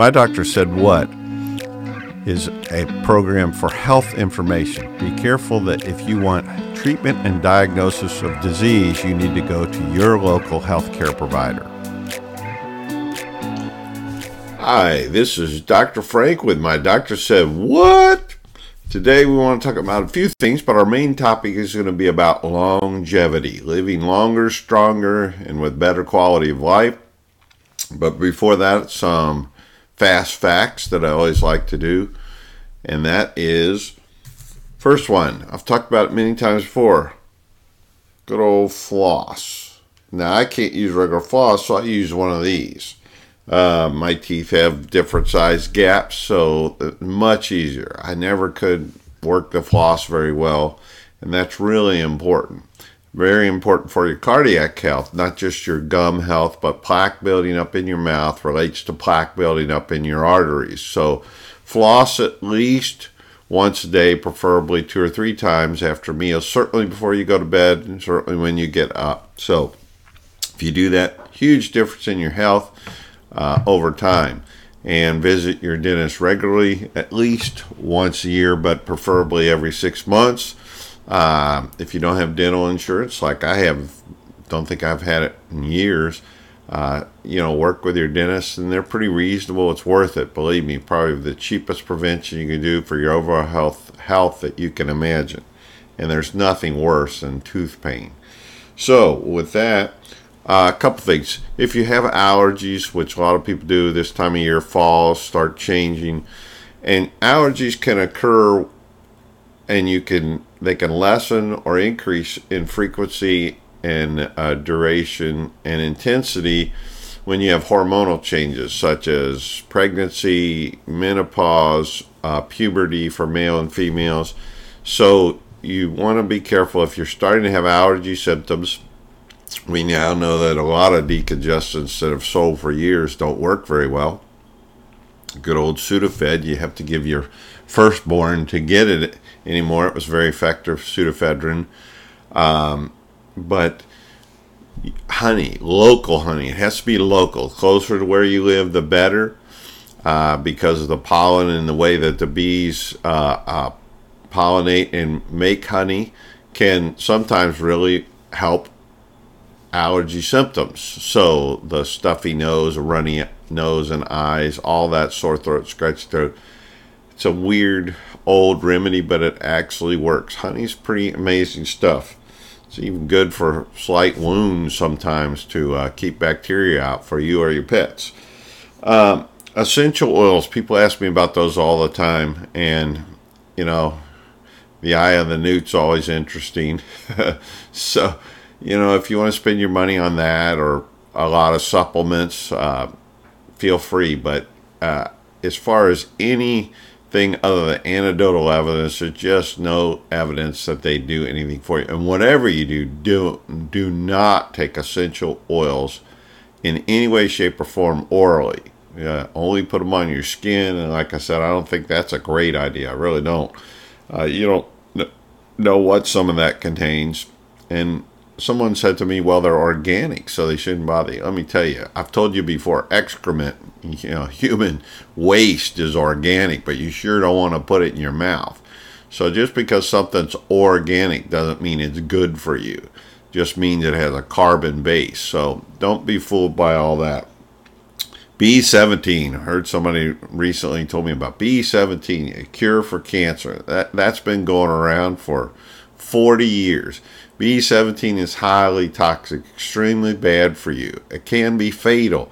My Doctor Said What is a program for health information. Be careful that if you want treatment and diagnosis of disease, you need to go to your local healthcare provider. Hi, this is Dr. Frank with My Doctor Said What? Today we want to talk about a few things, but our main topic is going to be about longevity, living longer, stronger, and with better quality of life. But before that, some fast facts that I always like to do, and that is first one. I've talked about it many times before. Good old floss. Now I can't use regular floss, so I use one of these. Uh, my teeth have different size gaps, so much easier. I never could work the floss very well, and that's really important. Very important for your cardiac health, not just your gum health, but plaque building up in your mouth relates to plaque building up in your arteries. So, floss at least once a day, preferably two or three times after meals, certainly before you go to bed, and certainly when you get up. So, if you do that, huge difference in your health uh, over time. And visit your dentist regularly, at least once a year, but preferably every six months. Uh, if you don't have dental insurance, like I have, don't think I've had it in years. Uh, you know, work with your dentist, and they're pretty reasonable. It's worth it, believe me. Probably the cheapest prevention you can do for your overall health health that you can imagine. And there's nothing worse than tooth pain. So, with that, uh, a couple things. If you have allergies, which a lot of people do this time of year, fall start changing, and allergies can occur, and you can they can lessen or increase in frequency and uh, duration and intensity when you have hormonal changes such as pregnancy, menopause, uh, puberty for male and females. So you want to be careful if you're starting to have allergy symptoms we now know that a lot of decongestants that have sold for years don't work very well. Good old Sudafed, you have to give your firstborn to get it anymore. It was very effective, pseudoephedrine. Um, but honey, local honey, it has to be local. Closer to where you live, the better, uh, because of the pollen and the way that the bees uh, uh, pollinate and make honey can sometimes really help allergy symptoms. So the stuffy nose, runny nose and eyes, all that sore throat, scratchy throat. It's a weird old remedy, but it actually works. Honey's pretty amazing stuff. It's even good for slight wounds sometimes to uh, keep bacteria out for you or your pets. Um, essential oils, people ask me about those all the time, and you know, the eye of the newt's always interesting. so you know, if you want to spend your money on that or a lot of supplements, uh, feel free. But uh, as far as anything other than anecdotal evidence, there's just no evidence that they do anything for you. And whatever you do, do do not take essential oils in any way, shape, or form orally. Yeah, only put them on your skin. And like I said, I don't think that's a great idea. I really don't. Uh, you don't know what some of that contains. And someone said to me, "Well, they're organic, so they shouldn't bother you." Let me tell you, I've told you before, excrement, you know, human waste is organic, but you sure don't want to put it in your mouth. So just because something's organic doesn't mean it's good for you. Just means it has a carbon base. So don't be fooled by all that. B17. I heard somebody recently told me about B17, a cure for cancer. That that's been going around for 40 years. B17 is highly toxic, extremely bad for you. It can be fatal.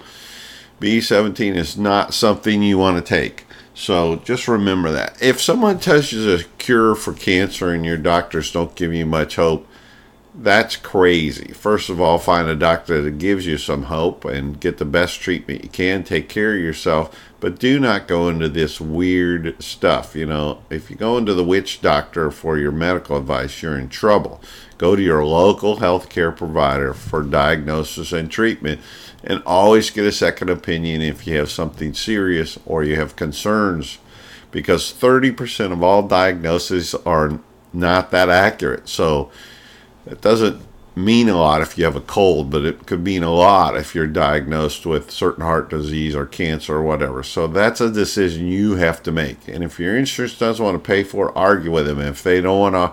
B17 is not something you want to take. So just remember that. If someone tells you there's a cure for cancer and your doctors don't give you much hope, that's crazy. First of all, find a doctor that gives you some hope and get the best treatment you can. Take care of yourself, but do not go into this weird stuff. You know, if you go into the witch doctor for your medical advice, you're in trouble. Go to your local healthcare provider for diagnosis and treatment, and always get a second opinion if you have something serious or you have concerns, because 30% of all diagnoses are not that accurate. So, it doesn't mean a lot if you have a cold, but it could mean a lot if you're diagnosed with certain heart disease or cancer or whatever. So that's a decision you have to make. And if your insurance doesn't want to pay for it, argue with them. And If they don't want to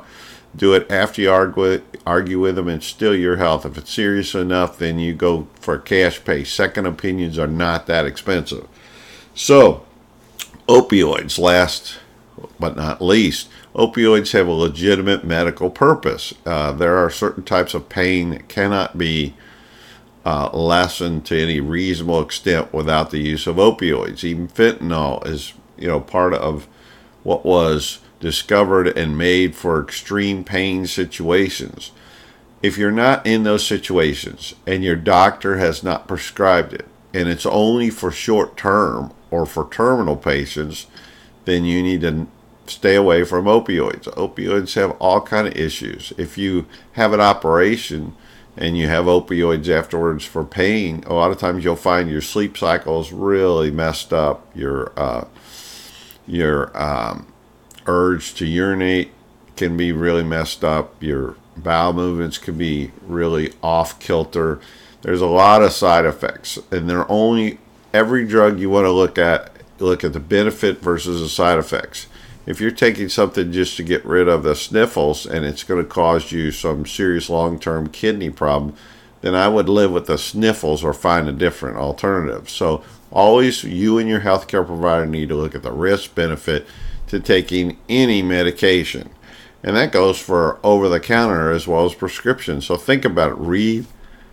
do it after you argue, argue with them and still your health. If it's serious enough, then you go for cash pay. Second opinions are not that expensive. So, opioids, last but not least, opioids have a legitimate medical purpose. Uh, there are certain types of pain that cannot be uh, lessened to any reasonable extent without the use of opioids. Even fentanyl is, you know, part of what was discovered and made for extreme pain situations. If you're not in those situations and your doctor has not prescribed it, and it's only for short term or for terminal patients, then you need to stay away from opioids. Opioids have all kind of issues. If you have an operation and you have opioids afterwards for pain, a lot of times you'll find your sleep cycle is really messed up. Your uh, your um, urge to urinate can be really messed up. Your bowel movements can be really off kilter. There's a lot of side effects, and they're only every drug you want to look at. Look at the benefit versus the side effects if you're taking something just to get rid of the sniffles and it's going to cause you some serious long term kidney problem, then I would live with the sniffles or find a different alternative. So, always you and your healthcare provider need to look at the risk benefit to taking any medication. And that goes for over the counter as well as prescription. So, think about it. Read,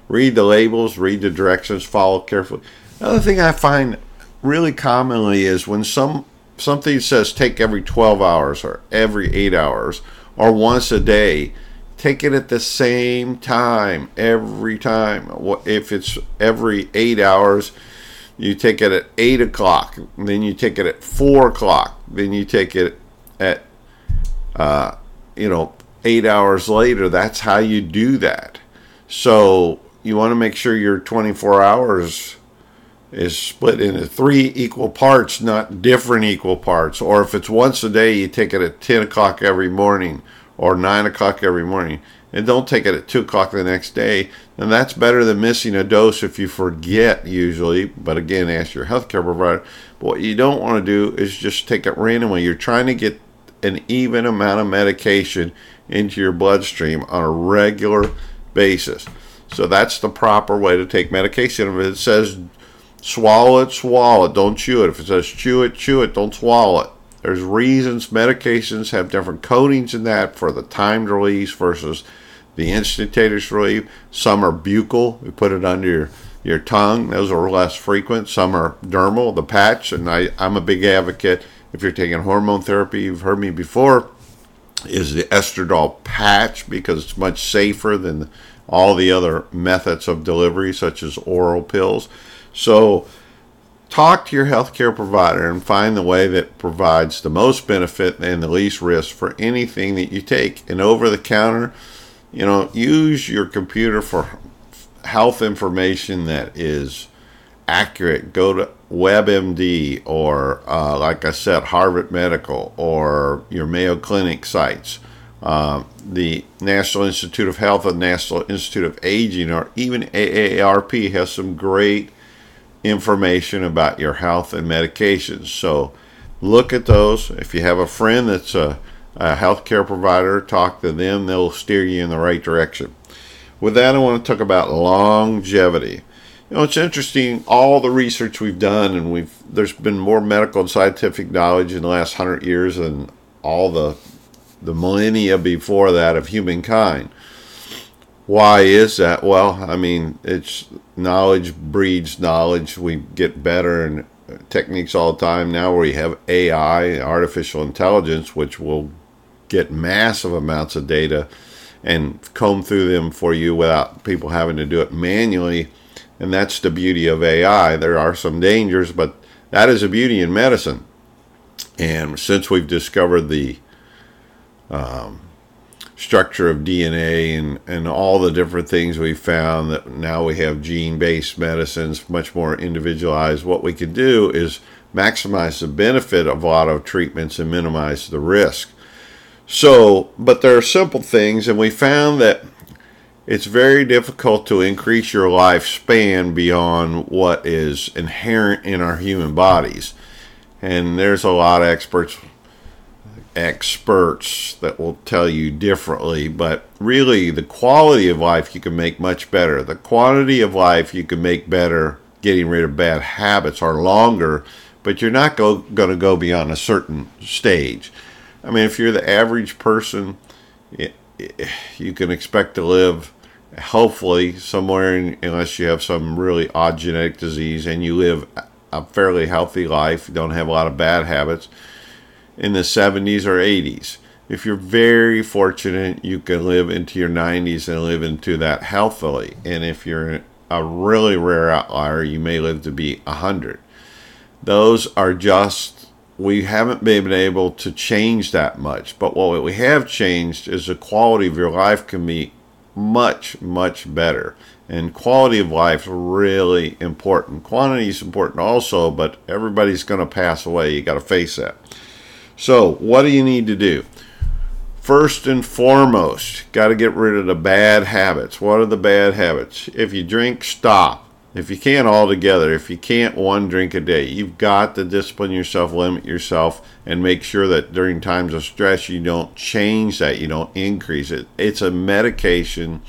read the labels, read the directions, follow carefully. Another thing I find really commonly is when some something says take every 12 hours or every 8 hours or once a day take it at the same time every time. If it's every 8 hours you take it at 8 o'clock then you take it at 4 o'clock then you take it at uh, you know 8 hours later. That's how you do that. So you want to make sure your 24 hours is split into three equal parts, not different equal parts. Or if it's once a day, you take it at 10 o'clock every morning or 9 o'clock every morning. And don't take it at 2 o'clock the next day. And that's better than missing a dose if you forget, usually. But again, ask your healthcare provider. But what you don't want to do is just take it randomly. You're trying to get an even amount of medication into your bloodstream on a regular basis. So that's the proper way to take medication. If it says Swallow it, swallow it. Don't chew it. If it says chew it, chew it. Don't swallow it. There's reasons medications have different coatings in that for the timed release versus the instantaneous relief. Some are buccal. We put it under your, your tongue. Those are less frequent. Some are dermal, the patch. And I, I'm a big advocate. If you're taking hormone therapy, you've heard me before, is the estradiol patch because it's much safer than all the other methods of delivery, such as oral pills. So, talk to your healthcare provider and find the way that provides the most benefit and the least risk for anything that you take. And over the counter, you know, use your computer for health information that is accurate. Go to WebMD or, uh, like I said, Harvard Medical or your Mayo Clinic sites. Uh, the National Institute of Health and National Institute of Aging, or even AARP, has some great information about your health and medications. So look at those. If you have a friend that's a, a healthcare provider, talk to them. They'll steer you in the right direction. With that, I want to talk about longevity. You know, it's interesting. All the research we've done, and we've there's been more medical and scientific knowledge in the last hundred years than all the the millennia before that of humankind. Why is that? Well, I mean, it's knowledge breeds knowledge. We get better and techniques all the time now we have AI, artificial intelligence, which will get massive amounts of data and comb through them for you without people having to do it manually. And that's the beauty of AI. There are some dangers, but that is a beauty in medicine. And since we've discovered the um, structure of DNA and, and all the different things we found that now we have gene based medicines, much more individualized. What we can do is maximize the benefit of auto treatments and minimize the risk. So, but there are simple things, and we found that it's very difficult to increase your lifespan beyond what is inherent in our human bodies. And there's a lot of experts experts that will tell you differently, but really the quality of life you can make much better. The quantity of life you can make better getting rid of bad habits are longer, but you're not go, going to go beyond a certain stage. I mean, if you're the average person, you can expect to live hopefully somewhere in, unless you have some really odd genetic disease and you live a fairly healthy life, don't have a lot of bad habits in the 70s or 80s. If you're very fortunate, you can live into your 90s and live into that healthily. And if you're a really rare outlier, you may live to be 100. Those are just, we haven't been able to change that much. But what we have changed is the quality of your life can be much, much better. And quality of life is really important. Quantity is important also, but everybody's going to pass away. You got to face that. So, what do you need to do? First and foremost, got to get rid of the bad habits. What are the bad habits? If you drink, stop. If you can't altogether, if you can't one drink a day, you've got to discipline yourself, limit yourself, and make sure that during times of stress you don't change that, you don't increase it. It's a medication.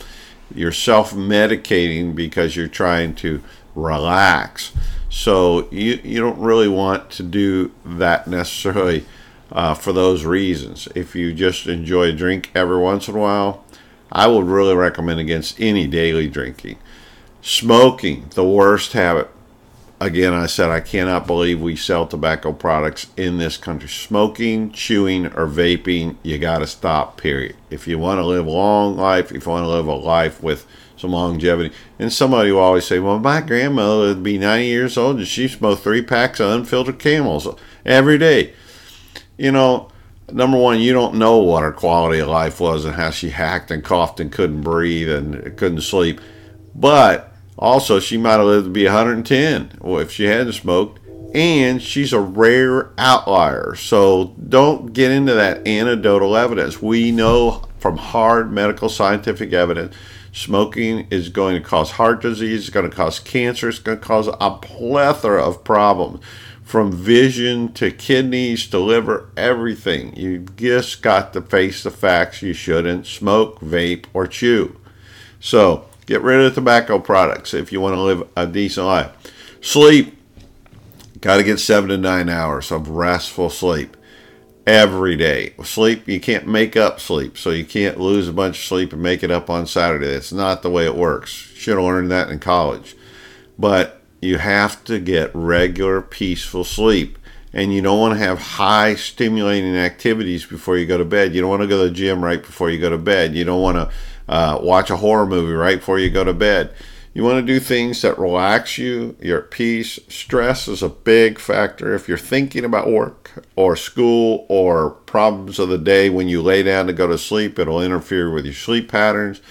You're self medicating because you're trying to relax. So you, you don't really want to do that necessarily uh, for those reasons. If you just enjoy a drink every once in a while, I would really recommend against any daily drinking. Smoking, the worst habit. Again, I said I cannot believe we sell tobacco products in this country. Smoking, chewing, or vaping, you got to stop, period. If you want to live a long life, if you want to live a life with some longevity. And somebody will always say, well, my grandmother would be 90 years old and she smoked three packs of unfiltered camels every day you know, number one, you don't know what her quality of life was and how she hacked and coughed and couldn't breathe and couldn't sleep. But also, she might have lived to be 110 if she hadn't smoked. And she's a rare outlier. So don't get into that anecdotal evidence. We know from hard medical scientific evidence smoking is going to cause heart disease, it's going to cause cancer, it's going to cause a plethora of problems from vision to kidneys to liver, everything. You just got to face the facts. You shouldn't smoke, vape, or chew. So get rid of tobacco products if you want to live a decent life. Sleep. Got to get seven to nine hours of restful sleep every day. Sleep, you can't make up sleep, so you can't lose a bunch of sleep and make it up on Saturday. That's not the way it works. Should have learned that in college. But you have to get regular peaceful sleep. And you don't want to have high stimulating activities before you go to bed. You don't want to go to the gym right before you go to bed. You don't want to uh, watch a horror movie right before you go to bed. You want to do things that relax you you're at peace. Stress is a big factor. If you're thinking about work or school or problems of the day when you lay down to go to sleep it'll interfere with your sleep patterns.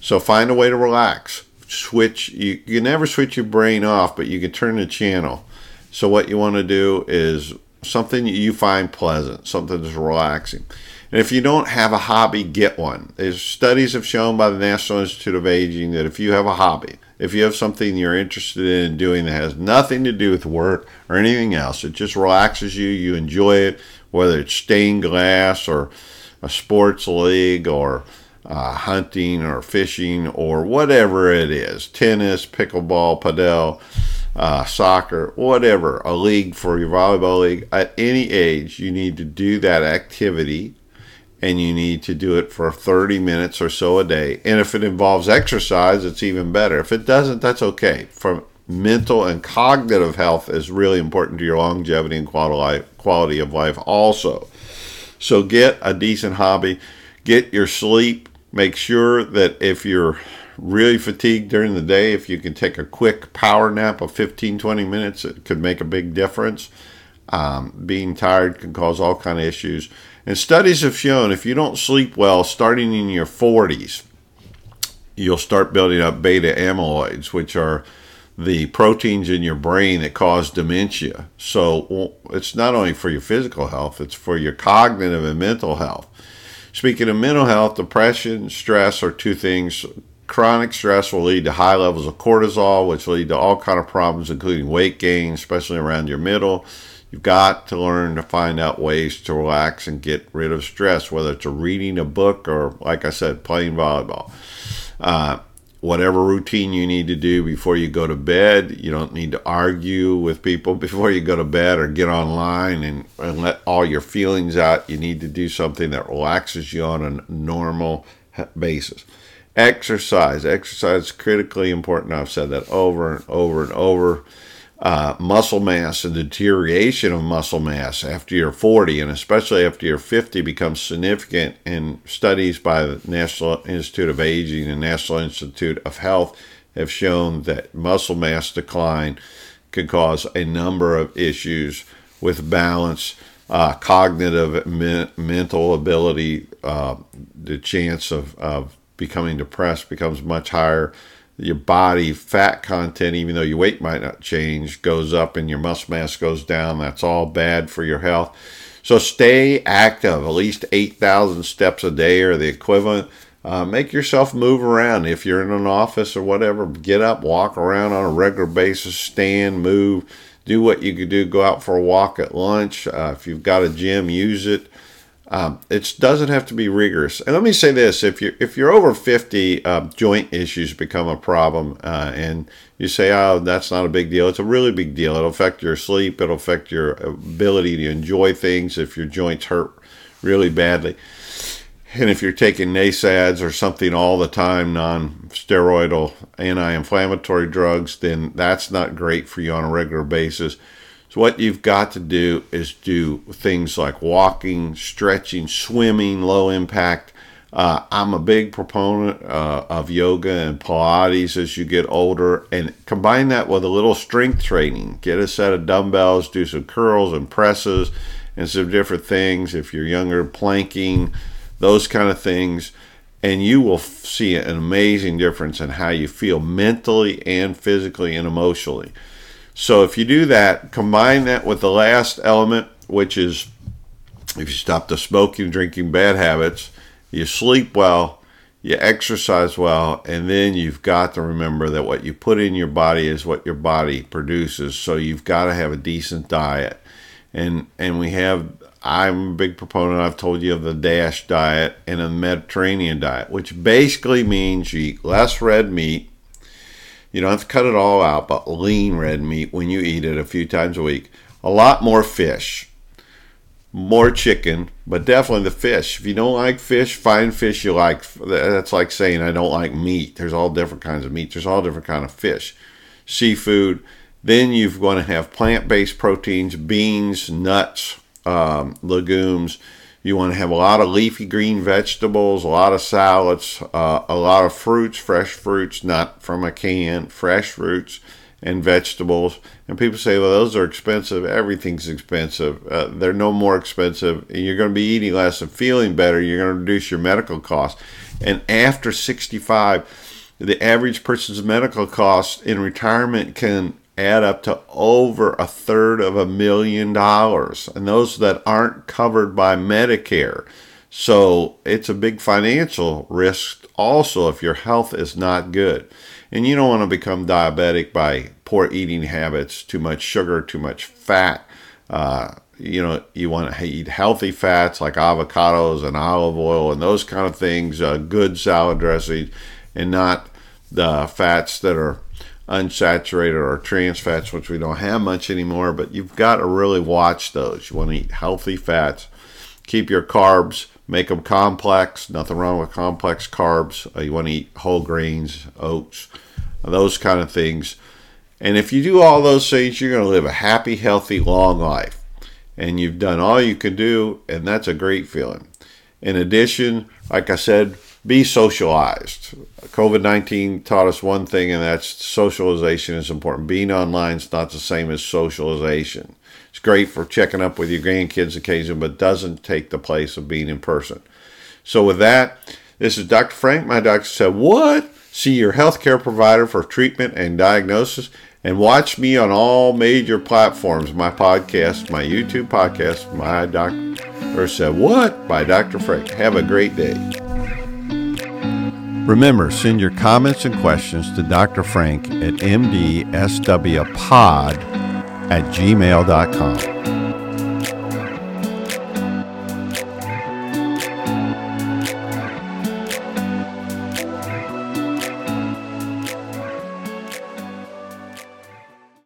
So find a way to relax switch you, you never switch your brain off but you can turn the channel. So what you want to do is something you find pleasant something that's relaxing. And if you don't have a hobby get one. There's studies have shown by the national institute of aging that if you have a hobby if you have something you're interested in doing that has nothing to do with work or anything else it just relaxes you you enjoy it whether it's stained glass or a sports league or uh, hunting or fishing or whatever it is tennis, pickleball, padel, uh, soccer, whatever, a league for your volleyball league. At any age, you need to do that activity and you need to do it for 30 minutes or so a day. And if it involves exercise, it's even better. If it doesn't, that's okay. For mental and cognitive health is really important to your longevity and quality of life also. So get a decent hobby, get your sleep Make sure that if you're really fatigued during the day, if you can take a quick power nap of 15, 20 minutes, it could make a big difference. Um, being tired can cause all kind of issues. And studies have shown if you don't sleep well starting in your 40s, you'll start building up beta amyloids, which are the proteins in your brain that cause dementia. So it's not only for your physical health, it's for your cognitive and mental health. Speaking of mental health, depression, stress are two things chronic stress will lead to high levels of cortisol, which lead to all kind of problems, including weight gain, especially around your middle. You've got to learn to find out ways to relax and get rid of stress, whether it's reading a book or, like I said, playing volleyball. Uh, whatever routine you need to do before you go to bed. You don't need to argue with people before you go to bed or get online and, and let all your feelings out. You need to do something that relaxes you on a normal basis. Exercise. Exercise is critically important. I've said that over and over and over uh, muscle mass and deterioration of muscle mass after you're 40 and especially after you're 50 becomes significant in studies by the National Institute of Aging and National Institute of Health have shown that muscle mass decline can cause a number of issues with balance, uh, cognitive, me- mental ability, uh, the chance of, of becoming depressed becomes much higher your body fat content, even though your weight might not change, goes up and your muscle mass goes down. That's all bad for your health. So stay active, at least 8,000 steps a day or the equivalent. Uh, make yourself move around. If you're in an office or whatever, get up, walk around on a regular basis, stand, move, do what you could do. Go out for a walk at lunch. Uh, if you've got a gym, use it. Um, it doesn't have to be rigorous. And let me say this: if you're if you're over fifty, uh, joint issues become a problem, uh, and you say, "Oh, that's not a big deal." It's a really big deal. It'll affect your sleep. It'll affect your ability to enjoy things if your joints hurt really badly. And if you're taking NSAIDs or something all the time, non-steroidal anti-inflammatory drugs, then that's not great for you on a regular basis. So, what you've got to do is do things like walking, stretching, swimming, low impact. Uh, I'm a big proponent uh, of yoga and Pilates as you get older, and combine that with a little strength training. Get a set of dumbbells, do some curls and presses, and some different things. If you're younger, planking, those kind of things, and you will see an amazing difference in how you feel mentally and physically and emotionally. So if you do that, combine that with the last element, which is if you stop the smoking, drinking, bad habits, you sleep well, you exercise well, and then you've got to remember that what you put in your body is what your body produces. So you've got to have a decent diet. And and we have I'm a big proponent, I've told you of the DASH diet and a Mediterranean diet, which basically means you eat less red meat, you don't have to cut it all out, but lean red meat when you eat it a few times a week. A lot more fish, more chicken, but definitely the fish. If you don't like fish, find fish you like. That's like saying I don't like meat. There's all different kinds of meat. There's all different kind of fish, seafood. Then you're going to have plant-based proteins, beans, nuts, um, legumes you want to have a lot of leafy green vegetables, a lot of salads, uh, a lot of fruits, fresh fruits, not from a can, fresh fruits and vegetables. And people say, well, those are expensive. Everything's expensive. Uh, they're no more expensive. You're going to be eating less and feeling better. You're going to reduce your medical costs. And after 65, the average person's medical costs in retirement can add up to over a third of a million dollars, and those that aren't covered by Medicare. So it's a big financial risk also if your health is not good. And you don't want to become diabetic by poor eating habits, too much sugar, too much fat. Uh, you know, you want to eat healthy fats like avocados and olive oil and those kind of things, uh, good salad dressing, and not the fats that are unsaturated or trans fats, which we don't have much anymore, but you've got to really watch those. You want to eat healthy fats. Keep your carbs, make them complex. Nothing wrong with complex carbs. Uh, you want to eat whole grains, oats, those kind of things. And if you do all those things, you're going to live a happy, healthy, long life. And you've done all you can do, and that's a great feeling. In addition, like I said, be socialized. COVID 19 taught us one thing, and that's socialization is important. Being online is not the same as socialization. It's great for checking up with your grandkids occasionally, but doesn't take the place of being in person. So, with that, this is Dr. Frank. My doctor said, What? See your healthcare provider for treatment and diagnosis, and watch me on all major platforms my podcast, my YouTube podcast, my doctor said, What? by Dr. Frank. Have a great day. Remember, send your comments and questions to Dr. Frank at mdswpod at gmail.com.